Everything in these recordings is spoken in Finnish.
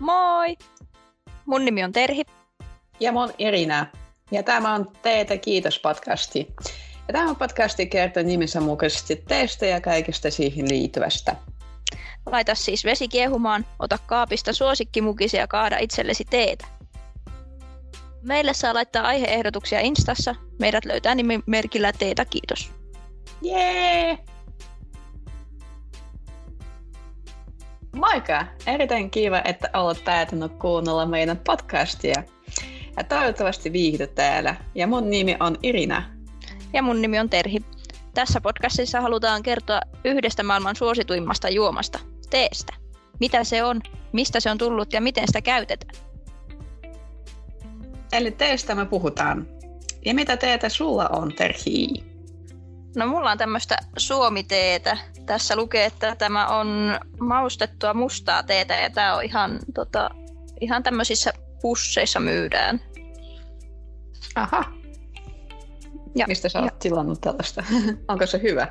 Moi! Mun nimi on Terhi. Ja mun Irina. Ja tämä on Teetä kiitos podcasti. Ja tämä podcasti kertoo nimensä mukaisesti teistä ja kaikesta siihen liittyvästä. Laita siis vesi kiehumaan, ota kaapista suosikkimukisi ja kaada itsellesi teetä. Meille saa laittaa aiheehdotuksia Instassa. Meidät löytää nimimerkillä teetä kiitos. Jee! Moikka! Erittäin kiva, että olet päätynyt kuunnella meidän podcastia. Ja toivottavasti viihdyt täällä. Ja mun nimi on Irina. Ja mun nimi on Terhi. Tässä podcastissa halutaan kertoa yhdestä maailman suosituimmasta juomasta, teestä. Mitä se on, mistä se on tullut ja miten sitä käytetään. Eli teestä me puhutaan. Ja mitä teetä sulla on, Terhi? No mulla on tämmöistä suomiteetä. Tässä lukee, että tämä on maustettua mustaa teetä ja tämä on ihan, tota, ihan tämmöisissä pusseissa myydään. Aha. Ja, Mistä sä oot ja... tilannut tällaista? Onko se hyvä?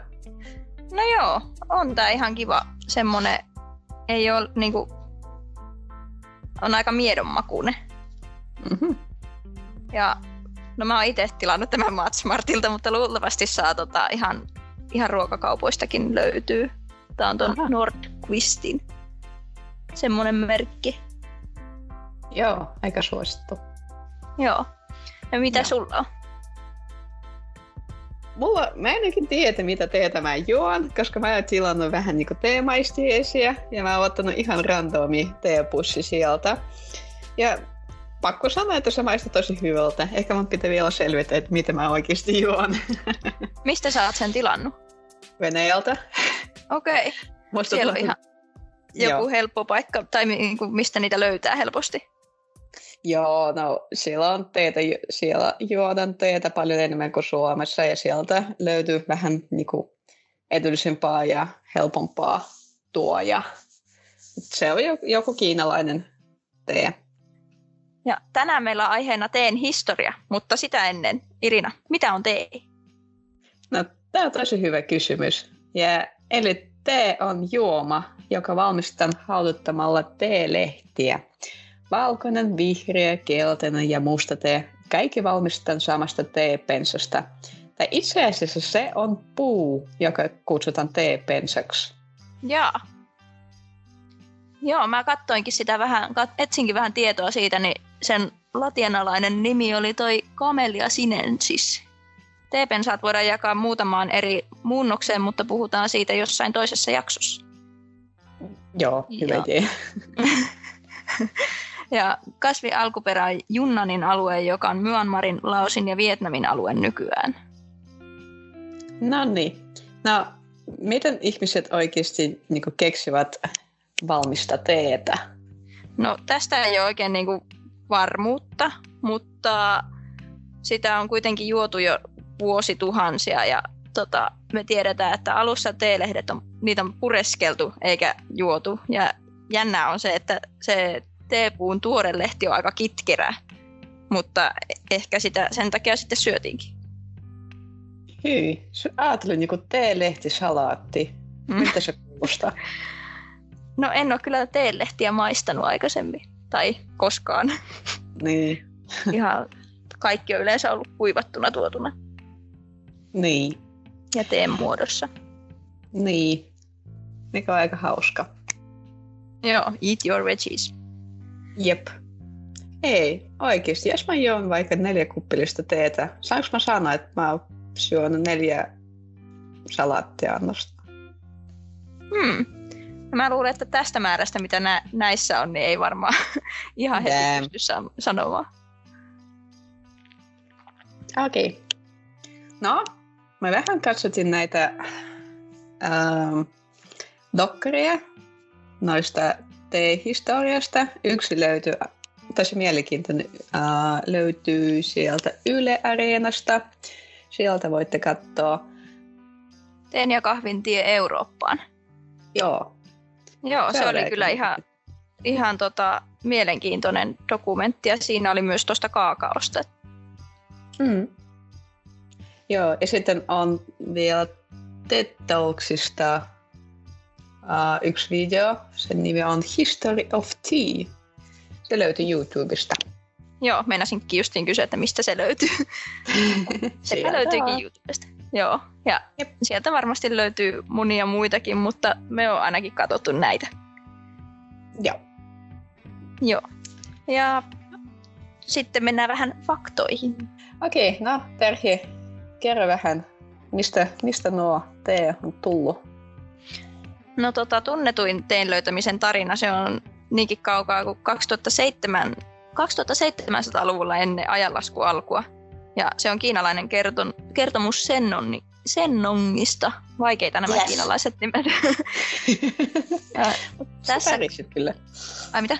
No joo, on tää ihan kiva. Semmonen, ei ole niinku, on aika miedonmakuinen. Mm-hmm. Ja No mä oon itse tilannut tämän Matsmartilta, mutta luultavasti saa tota ihan, ihan ruokakaupoistakin löytyy. Tää on Aha. Nordquistin semmonen merkki. Joo, aika suosittu. Joo. Ja mitä Joo. sulla on? Mulla, mä en tiedä, mitä teetä mä juon, koska mä oon tilannut vähän niinku teemaistiesiä ja mä oon ottanut ihan randomi teepussi sieltä. Ja pakko sanoa, että se maistuu tosi hyvältä. Ehkä mun pitää vielä selvitä, että mitä mä oikeasti juon. Mistä sä oot sen tilannut? Venäjältä. Okei. Okay. Musta Siellä on ihan joku Joo. helppo paikka, tai niinku mistä niitä löytää helposti? Joo, no siellä on teetä, siellä juodaan teetä paljon enemmän kuin Suomessa ja sieltä löytyy vähän niinku edullisempaa ja helpompaa tuoja. Se on joku kiinalainen tee. Ja tänään meillä on aiheena teen historia, mutta sitä ennen, Irina, mitä on tee? No, tämä on tosi hyvä kysymys. Ja, eli tee on juoma, joka valmistetaan hauduttamalla teelehtiä. Valkoinen, vihreä, keltainen ja musta tee. Kaikki valmistetaan samasta teepensasta. Tai itse asiassa se on puu, joka kutsutaan teepensaksi. Joo. Joo, mä kattoinkin sitä vähän, etsinkin vähän tietoa siitä, niin sen latinalainen nimi oli toi Camellia sinensis. Teepensaat voidaan jakaa muutamaan eri muunnokseen, mutta puhutaan siitä jossain toisessa jaksossa. Joo, hyvä ja. idea. ja kasvi alkuperä on Junnanin alue, joka on Myanmarin, Laosin ja Vietnamin alue nykyään. No niin. No, miten ihmiset oikeasti niin keksivät valmista teetä? No tästä ei ole oikein niin kuin varmuutta, mutta sitä on kuitenkin juotu jo vuosituhansia ja tota, me tiedetään, että alussa teelehdet on, niitä on pureskeltu eikä juotu. Ja jännää on se, että se teepuun tuore lehti on aika kitkerä, mutta ehkä sitä sen takia sitten syötiinkin. Hyi, ajattelin niin teelehtisalaatti. Mm. Mitä se kuulostaa? No en ole kyllä teelehtiä maistanut aikaisemmin tai koskaan. Niin. Ihan kaikki on yleensä ollut kuivattuna tuotuna. Niin. Ja teen muodossa. Niin. Mikä on aika hauska. Joo, eat your veggies. Jep. Ei, oikeasti. Jos mä juon vaikka neljä kuppilista teetä, saanko mä sanoa, että mä oon syönyt neljä salaattiannosta? Hmm. Ja mä luulen, että tästä määrästä, mitä nä- näissä on, niin ei varmaan ihan heti Damn. pysty sa- sanomaan. Okei. Okay. No, mä vähän katsotin näitä ähm, dokkareja noista T-historiasta. Yksi löytyy, tosi mielenkiintoinen, äh, löytyy sieltä Yle Areenasta. Sieltä voitte katsoa. Teen ja kahvin tie Eurooppaan. Joo, Joo, se, oli kyllä ihan, ihan tota, mielenkiintoinen dokumentti ja siinä oli myös tuosta kaakaosta. Mm. Joo, ja sitten on vielä TED-talksista uh, yksi video. Sen nimi on History of Tea. Se löytyy YouTubesta. Joo, meinasinkin justiin kysyä, että mistä se löytyy. se löytyykin YouTubesta. Joo, ja Jep. sieltä varmasti löytyy monia muitakin, mutta me on ainakin katsottu näitä. Joo. Joo. Ja sitten mennään vähän faktoihin. Okei, no Terhi, kerro vähän, mistä, mistä nuo tee on tullut? No tota, tunnetuin teen löytämisen tarina, se on niinkin kaukaa kuin 2007, 2700-luvulla ennen ajanlasku alkua. Ja se on kiinalainen kerton, kertomus Sennonni, Sennongista. Vaikeita nämä yes. kiinalaiset nimet. ja tässä... kyllä. Ai mitä?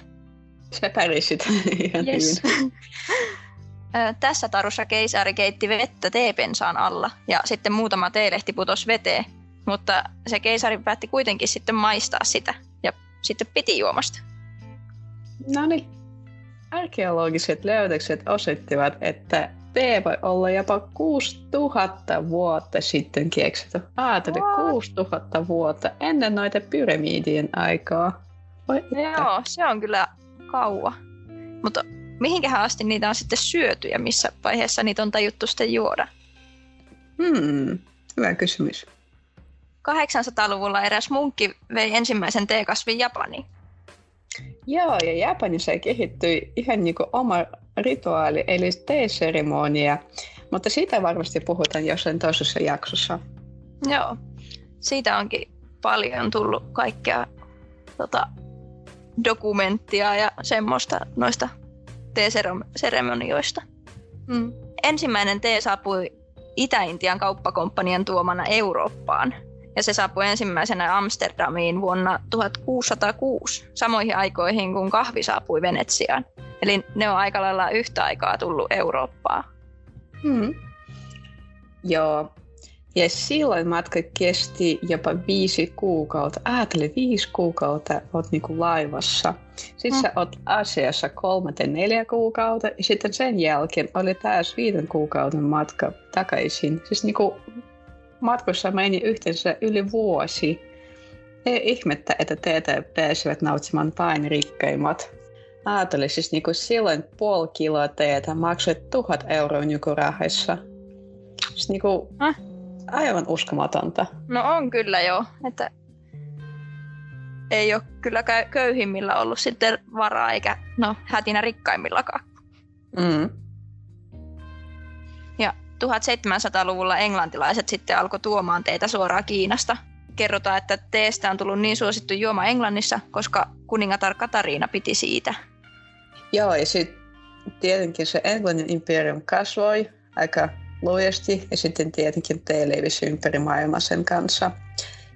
Sä pärjäsit ihan yes. hyvin. Tässä tarussa keisari keitti vettä teepensaan alla ja sitten muutama teelehti putosi veteen, mutta se keisari päätti kuitenkin sitten maistaa sitä ja sitten piti juomasta. No niin. Arkeologiset löydökset osoittivat, että tee voi olla jopa 6000 vuotta sitten keksitty. Ajattele, 6000 vuotta ennen noita pyramidien aikaa. Voi Joo, se on kyllä kauan. Mutta mihinkähän asti niitä on sitten syöty ja missä vaiheessa niitä on tajuttu sitten juoda? Hmm, hyvä kysymys. 800-luvulla eräs munkki vei ensimmäisen teekasvin Japaniin. Joo, ja Japanissa kehittyi ihan niin kuin oma rituaali, eli teeseremonia, mutta siitä varmasti puhutaan jossain toisessa jaksossa. Joo, siitä onkin paljon tullut kaikkea tota, dokumenttia ja semmoista noista teeseremonioista. Mm. Ensimmäinen tee saapui Itä-Intian kauppakomppanian tuomana Eurooppaan, ja se saapui ensimmäisenä Amsterdamiin vuonna 1606, samoihin aikoihin kuin kahvi saapui Venetsiaan. Eli ne on aika lailla yhtä aikaa tullut Eurooppaan. Hmm. Joo, ja silloin matka kesti jopa viisi kuukautta. Ajattele, viisi kuukautta oot niinku laivassa. Sitten mm. sä oot asiassa kolme neljä kuukautta ja sitten sen jälkeen oli taas viiden kuukauden matka takaisin. Siis niinku matkossa meni yhteensä yli vuosi. Ei ihmettä, että teitä pääsivät nauttimaan vain rikkaimmat. Ajattele siis niinku silloin puoli kiloa teetä maksoi tuhat euroa nykyrahassa. Siis niinku, äh? aivan uskomatonta. No on kyllä jo, että ei ole kyllä köyhimmillä ollut sitten varaa eikä no hätinä rikkaimmillakaan. Mm. Ja 1700-luvulla englantilaiset sitten alkoi tuomaan teitä suoraan Kiinasta. Kerrotaan, että teestä on tullut niin suosittu juoma Englannissa, koska kuningatar Katariina piti siitä. Joo, ja sitten tietenkin se Englannin imperium kasvoi aika lujasti ja sitten tietenkin tee ympäri maailmaa sen kanssa.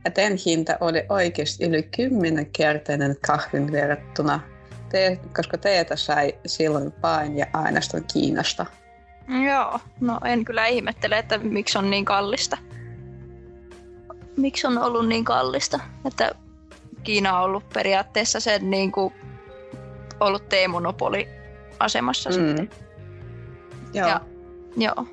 Ja teen hinta oli oikeasti yli kymmenenkertainen kahvin verrattuna, te, koska teetä sai silloin vain ja ainoastaan Kiinasta. Joo, no en kyllä ihmettele, että miksi on niin kallista. Miksi on ollut niin kallista, että Kiina on ollut periaatteessa sen niin kuin ollut teemonopoli asemassa mm. sitten. Joo. Ja, joo.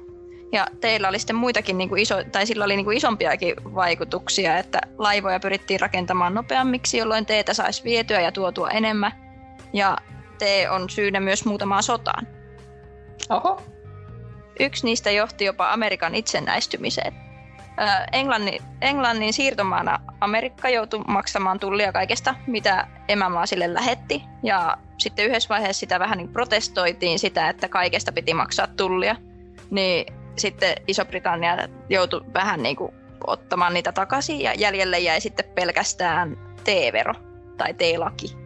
Ja teillä oli sitten muitakin, niin kuin iso, tai sillä oli niin kuin isompiakin vaikutuksia, että laivoja pyrittiin rakentamaan nopeammiksi, jolloin teetä saisi vietyä ja tuotua enemmän. Ja tee on syynä myös muutamaan sotaan. Oho. Yksi niistä johti jopa Amerikan itsenäistymiseen. Englannin, Englannin siirtomaana Amerikka joutui maksamaan tullia kaikesta, mitä emämaa sille lähetti. Ja sitten yhdessä vaiheessa sitä vähän niin protestoitiin sitä, että kaikesta piti maksaa tullia. Niin sitten Iso-Britannia joutui vähän niin kuin ottamaan niitä takaisin ja jäljelle jäi sitten pelkästään T-vero tai T-laki.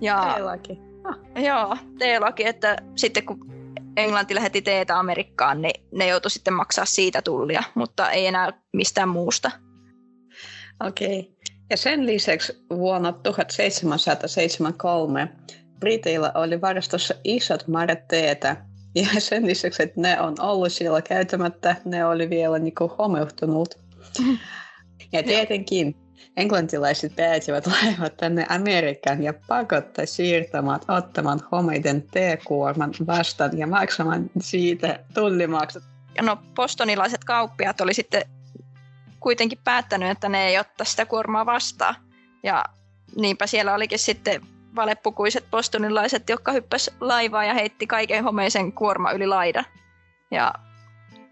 Ja, T-laki. Ah. Joo, T-laki, että sitten kun Englanti lähetti teetä Amerikkaan, niin ne joutui sitten maksaa siitä tullia, mutta ei enää mistään muusta. Okei. Okay. Ja sen lisäksi vuonna 1773 Briteillä oli varastossa isot määrät teetä, ja sen lisäksi, että ne on ollut siellä käytämättä, ne oli vielä niin kuin homeuhtunut. Ja tietenkin englantilaiset pääsivät laivat tänne Amerikkaan ja pakottaa siirtämään ottamaan homeiden teekuorman vastaan ja maksamaan siitä tullimaksut. No postonilaiset kauppiat oli sitten kuitenkin päättänyt, että ne ei ottaa sitä kuormaa vastaan. Ja niinpä siellä olikin sitten valepukuiset postonilaiset, jotka hyppäs laivaa ja heitti kaiken homeisen kuorma yli laidan. Ja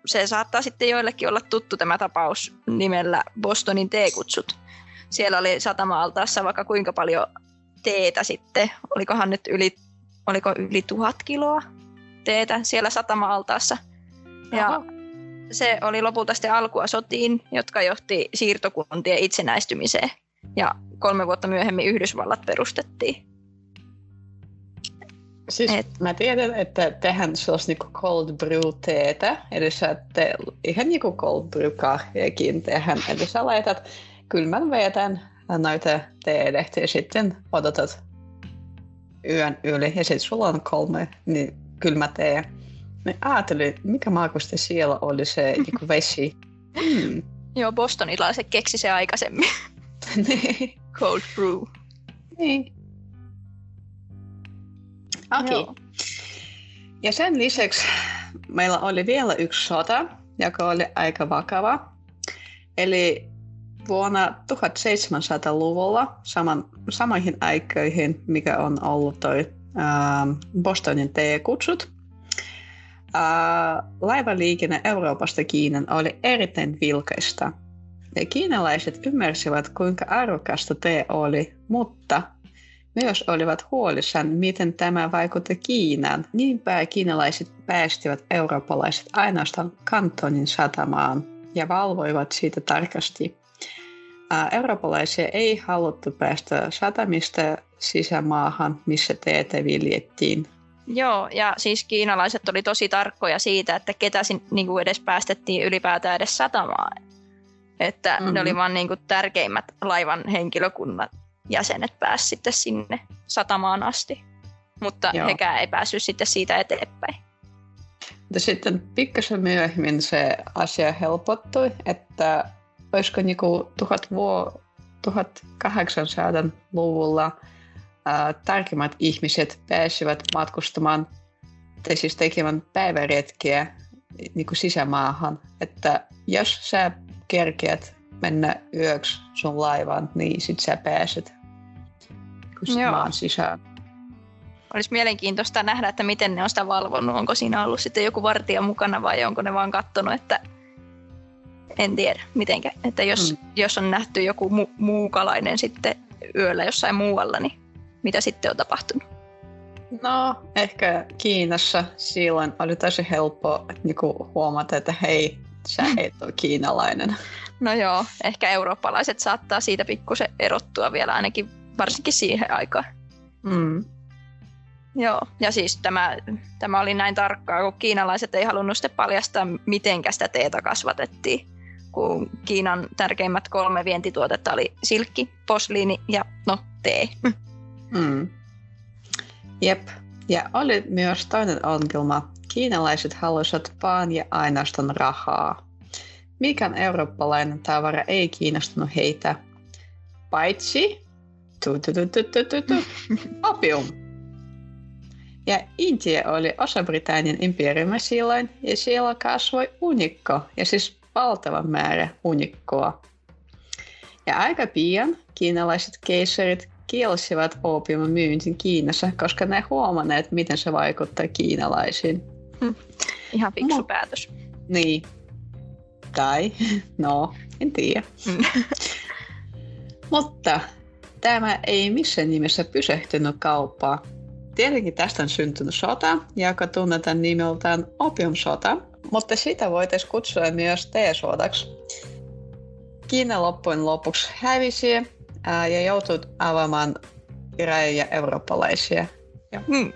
se saattaa sitten joillekin olla tuttu tämä tapaus nimellä Bostonin teekutsut. Siellä oli satama-altaassa vaikka kuinka paljon teetä sitten. Olikohan nyt yli, oliko yli tuhat kiloa teetä siellä satama-altaassa. Ja se oli lopulta sitten alkua sotiin, jotka johti siirtokuntien itsenäistymiseen. Ja kolme vuotta myöhemmin Yhdysvallat perustettiin. Siis Et... mä tiedän, että tehän sellaista niinku cold brew teetä, eli sä te, ihan niinku cold brew kahviakin tehän, eli sä laitat kylmän vetän noita teelehtiä sitten odotat yön yli ja sitten sulla on kolme niin kylmä tee. Niin ajattelin, mikä maakusti siellä oli se niinku vesi. Mm. Joo, bostonilaiset keksi se aikaisemmin. niin. Cold brew. Niin. Okei. Okay. Ja sen lisäksi meillä oli vielä yksi sota, joka oli aika vakava. Eli vuonna 1700-luvulla saman, samoihin aikoihin, mikä on ollut toi ää, Bostonin T-kutsut, ää, laivaliikenne Euroopasta Kiinan oli erittäin vilkaista. Ja kiinalaiset ymmärsivät, kuinka arvokasta te oli, mutta myös olivat huolissaan, miten tämä vaikutti Kiinaan. Niinpä kiinalaiset päästivät eurooppalaiset ainoastaan kantonin satamaan ja valvoivat siitä tarkasti. Eurooppalaisia ei haluttu päästä satamista sisämaahan, missä teetä viljettiin. Joo, ja siis kiinalaiset oli tosi tarkkoja siitä, että ketä niin kuin edes päästettiin ylipäätään edes satamaan. Että mm-hmm. ne oli mm-hmm. vaan niin kuin tärkeimmät laivan henkilökunnan jäsenet pääsi sitten sinne satamaan asti. Mutta Joo. hekään ei päässyt sitten siitä eteenpäin. Ja sitten pikkasen myöhemmin se asia helpottui, että olisiko niinku 1800-luvulla ää, tärkeimmät ihmiset pääsivät matkustamaan tai siis tekemään päiväretkiä niin kuin sisämaahan. Että jos sä kerkeät mennä yöksi sun laivaan, niin sit sä pääset maan sisään. Olisi mielenkiintoista nähdä, että miten ne on sitä valvonnut. Onko siinä ollut sitten joku vartija mukana vai onko ne vaan katsonut, että en tiedä mitenkä. Että jos, mm. jos on nähty joku mu- muukalainen sitten yöllä jossain muualla, niin mitä sitten on tapahtunut? No, ehkä Kiinassa silloin oli tosi helppo niin huomata, että hei, sä et ole kiinalainen. No joo, ehkä eurooppalaiset saattaa siitä pikkusen erottua vielä ainakin varsinkin siihen aikaan. Mm. Joo, ja siis tämä, tämä oli näin tarkkaa, kun kiinalaiset ei halunnut sitten paljastaa, miten sitä teetä kasvatettiin. Kun Kiinan tärkeimmät kolme vientituotetta oli silkki, posliini ja no tee. Mm. Jep, ja oli myös toinen ongelma. Kiinalaiset halusivat vaan ja ainoastaan rahaa. Mikään eurooppalainen tavara ei kiinnostunut heitä, paitsi tu, tu, tu, tu, tu, tu, tu. opium. Ja Intia oli osa Britannian imperiumia silloin, ja siellä kasvoi unikko, ja siis valtava määrä unikkoa. Ja aika pian kiinalaiset keisarit kielsivat opiumin myyntin Kiinassa, koska ne huomanneet, miten se vaikuttaa kiinalaisiin. Hm. Ihan fiksu no. päätös. Niin. Tai, no, en tiedä. Mm. Mutta tämä ei missään nimessä pysähtynyt kauppaa. Tietenkin tästä on syntynyt sota, joka tunnetaan nimeltään opiumsota, mutta sitä voitaisiin kutsua myös teesodaksi. Kiina loppujen lopuksi hävisi ää, ja joutui avaamaan rajoja eurooppalaisia. Joo. Hmm.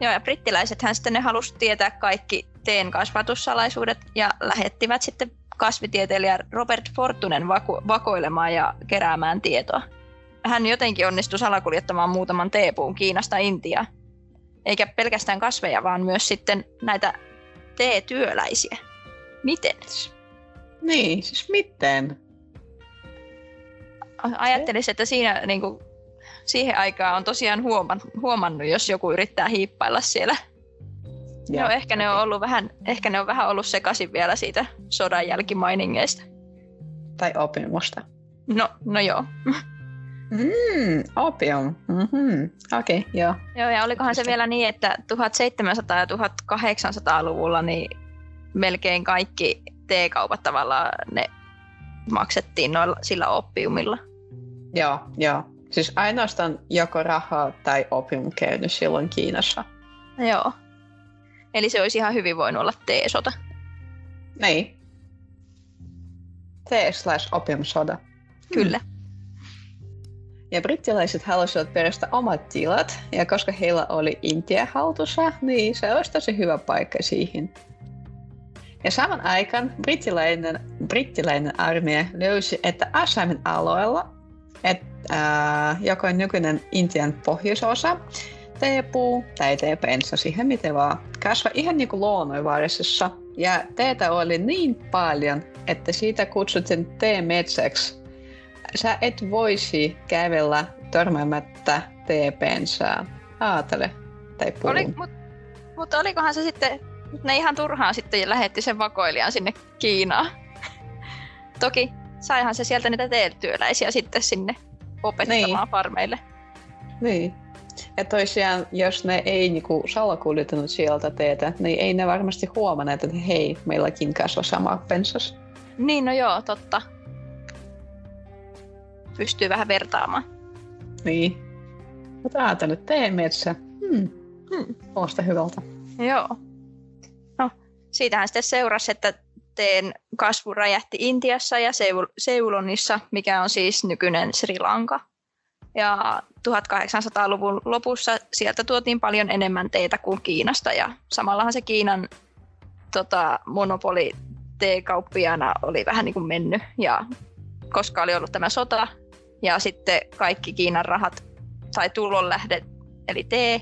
Joo, ja brittiläisethän sitten ne halusi tietää kaikki teen kasvatussalaisuudet ja lähettivät sitten kasvitieteilijä Robert Fortunen vaku- vakoilemaan ja keräämään tietoa. Hän jotenkin onnistui salakuljettamaan muutaman teepuun Kiinasta Intiaan. Eikä pelkästään kasveja, vaan myös sitten näitä teetyöläisiä. Miten? Niin, siis miten? Ajattelisin, että siinä niin kuin, siihen aikaan on tosiaan huomannut, huomannut, jos joku yrittää hiippailla siellä. Ja, no, ehkä ne on ollut vähän, ehkä ne on vähän ollut sekaisin vielä siitä sodan jälkimainingeista. Tai opimusta. No, no joo. Mm, opium. Mm-hmm. Okei, okay, joo. Joo, ja olikohan se vielä niin, että 1700- ja 1800-luvulla niin melkein kaikki teekaupat tavallaan ne maksettiin noilla, sillä oppiumilla. Joo, joo. Siis ainoastaan joko rahaa tai opium käynyt silloin Kiinassa. Joo. Eli se olisi ihan hyvin voinut olla teesota. Niin. Tee slash opiumsoda. Kyllä. Ja brittiläiset halusivat perustaa omat tilat, ja koska heillä oli Intia haltussa, niin se olisi tosi hyvä paikka siihen. Ja saman aikaan brittiläinen, brittiläinen armeija löysi, että Assamin alueella, että äh, joka on nykyinen Intian pohjoisosa, teepuu tai teepensa, siihen miten vaan, kasvaa ihan niin kuin luonnonvaraisessa. Ja teetä oli niin paljon, että siitä kutsuttiin teemetsäksi. Sä et voisi kävellä törmäämättä teepensaan. Aatele. Tai puun. Oli, mut, mutta olikohan se sitten, ne ihan turhaan sitten lähetti sen vakoilijan sinne Kiinaan. Toki saihan se sieltä niitä teetyöläisiä sitten sinne opettamaan niin. farmeille. Niin. Ja tosiaan, jos ne ei niinku salakuljetanut sieltä teetä, niin ei ne varmasti huomanneet, että hei, meilläkin kasvaa sama pensas. Niin, no joo, totta. Pystyy vähän vertaamaan. Niin. Mutta ajattelin, että teemetsä. Hmm. Hmm. Kuulostaa hyvältä. Joo. No, siitähän sitten seurasi, että teen kasvu räjähti Intiassa ja Seulonissa, mikä on siis nykyinen Sri Lanka. Ja 1800-luvun lopussa sieltä tuotiin paljon enemmän teitä kuin Kiinasta ja samallahan se Kiinan tota, monopoli teekauppiana oli vähän niin kuin mennyt ja koska oli ollut tämä sota ja sitten kaikki Kiinan rahat tai tulonlähde eli tee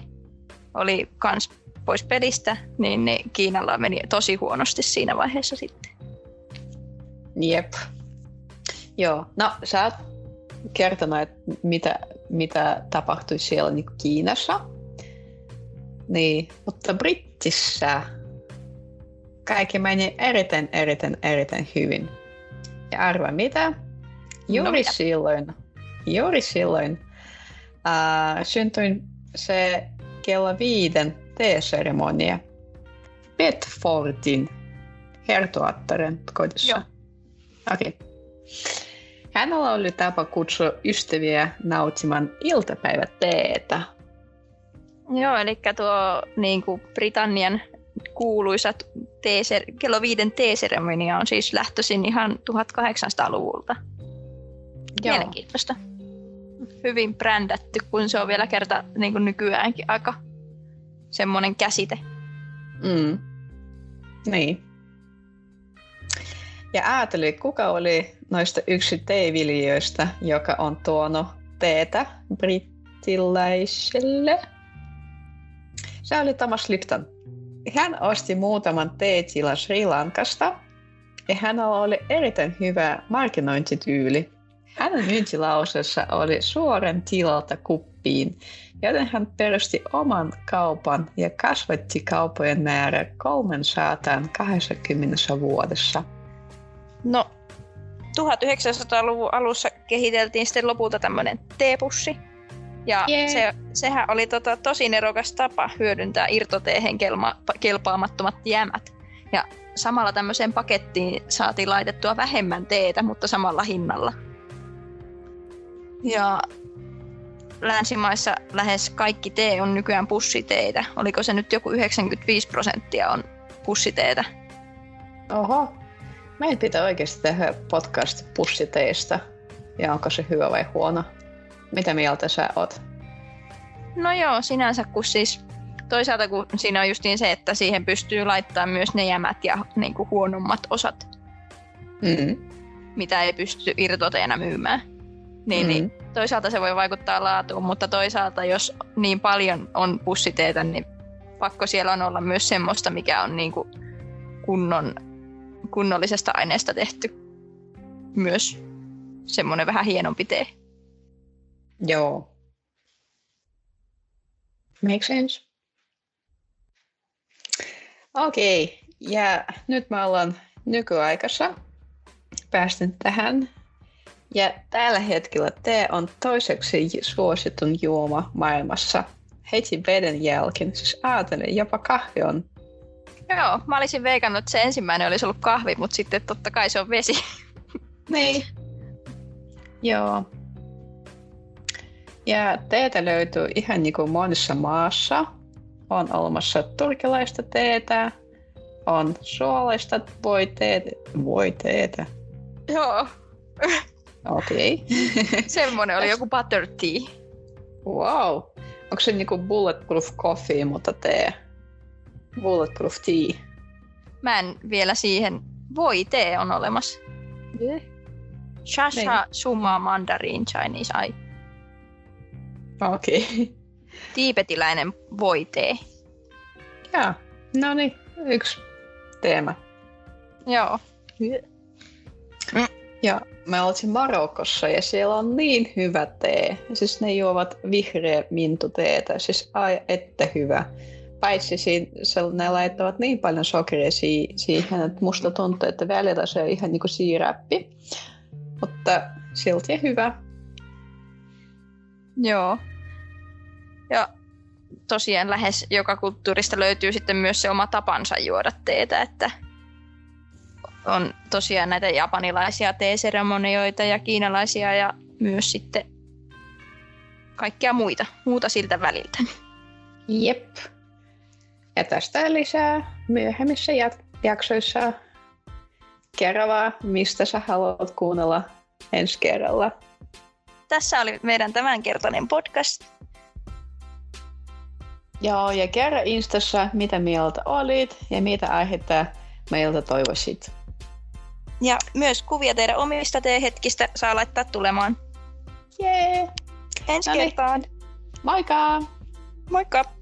oli kans pois pelistä, niin, niin Kiinalla meni tosi huonosti siinä vaiheessa sitten. Jep. Joo, no sä oot kertonut, että mitä, mitä tapahtui siellä niin Kiinassa. Niin, mutta Brittissä kaikki meni erittäin, erittäin, erittäin hyvin. Ja arva mitä? Juuri no, mitä? silloin, juuri silloin äh, syntyi se kello viiden teeseremonia Bedfordin hertuattaren kodissa. Joo. Okei. Okay. Hänellä oli tapa kutsua ystäviä nauttimaan iltapäiväteetä. Joo, eli tuo niin kuin Britannian kuuluisat teeser, kello viiden teeseremonia on siis lähtöisin ihan 1800-luvulta. Joo. Mielenkiintoista. Hyvin brändätty, kun se on vielä kerta niin kuin nykyäänkin aika semmoinen käsite. Mm. Niin. Ja ajatteli, kuka oli noista yksi teeviljelijöistä, joka on tuonut teetä brittiläiselle? Se oli Thomas Lipton. Hän osti muutaman teetilan Sri Lankasta ja hänellä oli erittäin hyvä markkinointityyli. Hänen myyntilausessa oli suoran tilalta kuppiin, joten hän perusti oman kaupan ja kasvatti kaupojen määrä 320 vuodessa. No, 1900-luvun alussa kehiteltiin sitten lopulta tämmöinen teepussi. Ja yeah. se, sehän oli tota, tosi nerokas tapa hyödyntää irtoteehen kelma, kelpaamattomat jämät. Ja samalla tämmöiseen pakettiin saatiin laitettua vähemmän teetä, mutta samalla hinnalla. Ja länsimaissa lähes kaikki tee on nykyään pussiteitä. Oliko se nyt joku 95 prosenttia on pussiteitä? Oho. Meidän pitää oikeasti tehdä podcast pussiteista. Ja onko se hyvä vai huono? Mitä mieltä sä oot? No joo, sinänsä kun siis toisaalta kun siinä on justiin se, että siihen pystyy laittamaan myös ne jämät ja niin kuin huonommat osat, mm. mitä ei pysty irtoteena myymään. Niin, mm. niin toisaalta se voi vaikuttaa laatuun, mutta toisaalta jos niin paljon on pussiteitä, niin pakko siellä on olla myös semmoista, mikä on niin kuin kunnon kunnollisesta aineesta tehty myös semmoinen vähän hienompi tee. Joo. Make sense. Okei, okay. ja nyt me ollaan nykyaikassa päästy tähän. Ja tällä hetkellä tee on toiseksi suositun juoma maailmassa. Heti veden jälkeen. Siis ajattelen, jopa kahvi on. Joo, mä olisin veikannut, että se ensimmäinen olisi ollut kahvi, mutta sitten totta kai se on vesi. Niin. Joo. Ja teetä löytyy ihan niin kuin monessa maassa. On olemassa turkilaista teetä, on suolaista voiteetä. Voiteetä. Joo, Okei. Okay. semmoinen oli joku butter tea. wow. Onko se niinku bulletproof coffee, mutta tee? Bulletproof tea. Mä en vielä siihen, voi tee on olemassa. Shasha Niin. Suma Mandarin Chinese Ai. Okei. Okay. Tiipetiläinen voi tee. Joo. No niin, yksi teema. Joo. Ja mä olin Marokossa ja siellä on niin hyvä tee. Siis ne juovat vihreä mintuteetä, siis ai että hyvä. Paitsi siinä, ne laittavat niin paljon sokeria si- siihen, että musta tuntuu, että välillä se on ihan niinku siirappi. Mutta silti hyvä. Joo. Ja tosiaan lähes joka kulttuurista löytyy sitten myös se oma tapansa juoda teetä, että on tosiaan näitä japanilaisia teeseremonioita ja kiinalaisia ja myös sitten kaikkia muita, muuta siltä väliltä. Jep. Ja tästä lisää myöhemmissä jaksoissa. Kerro vaan, mistä sä haluat kuunnella ensi kerralla. Tässä oli meidän tämänkertainen podcast. Joo, ja kerro Instassa, mitä mieltä olit ja mitä aihetta meiltä toivoisit. Ja myös kuvia teidän omista teehetkistä saa laittaa tulemaan Jee! ensi No niin. kertaan. Moikka! Moikka!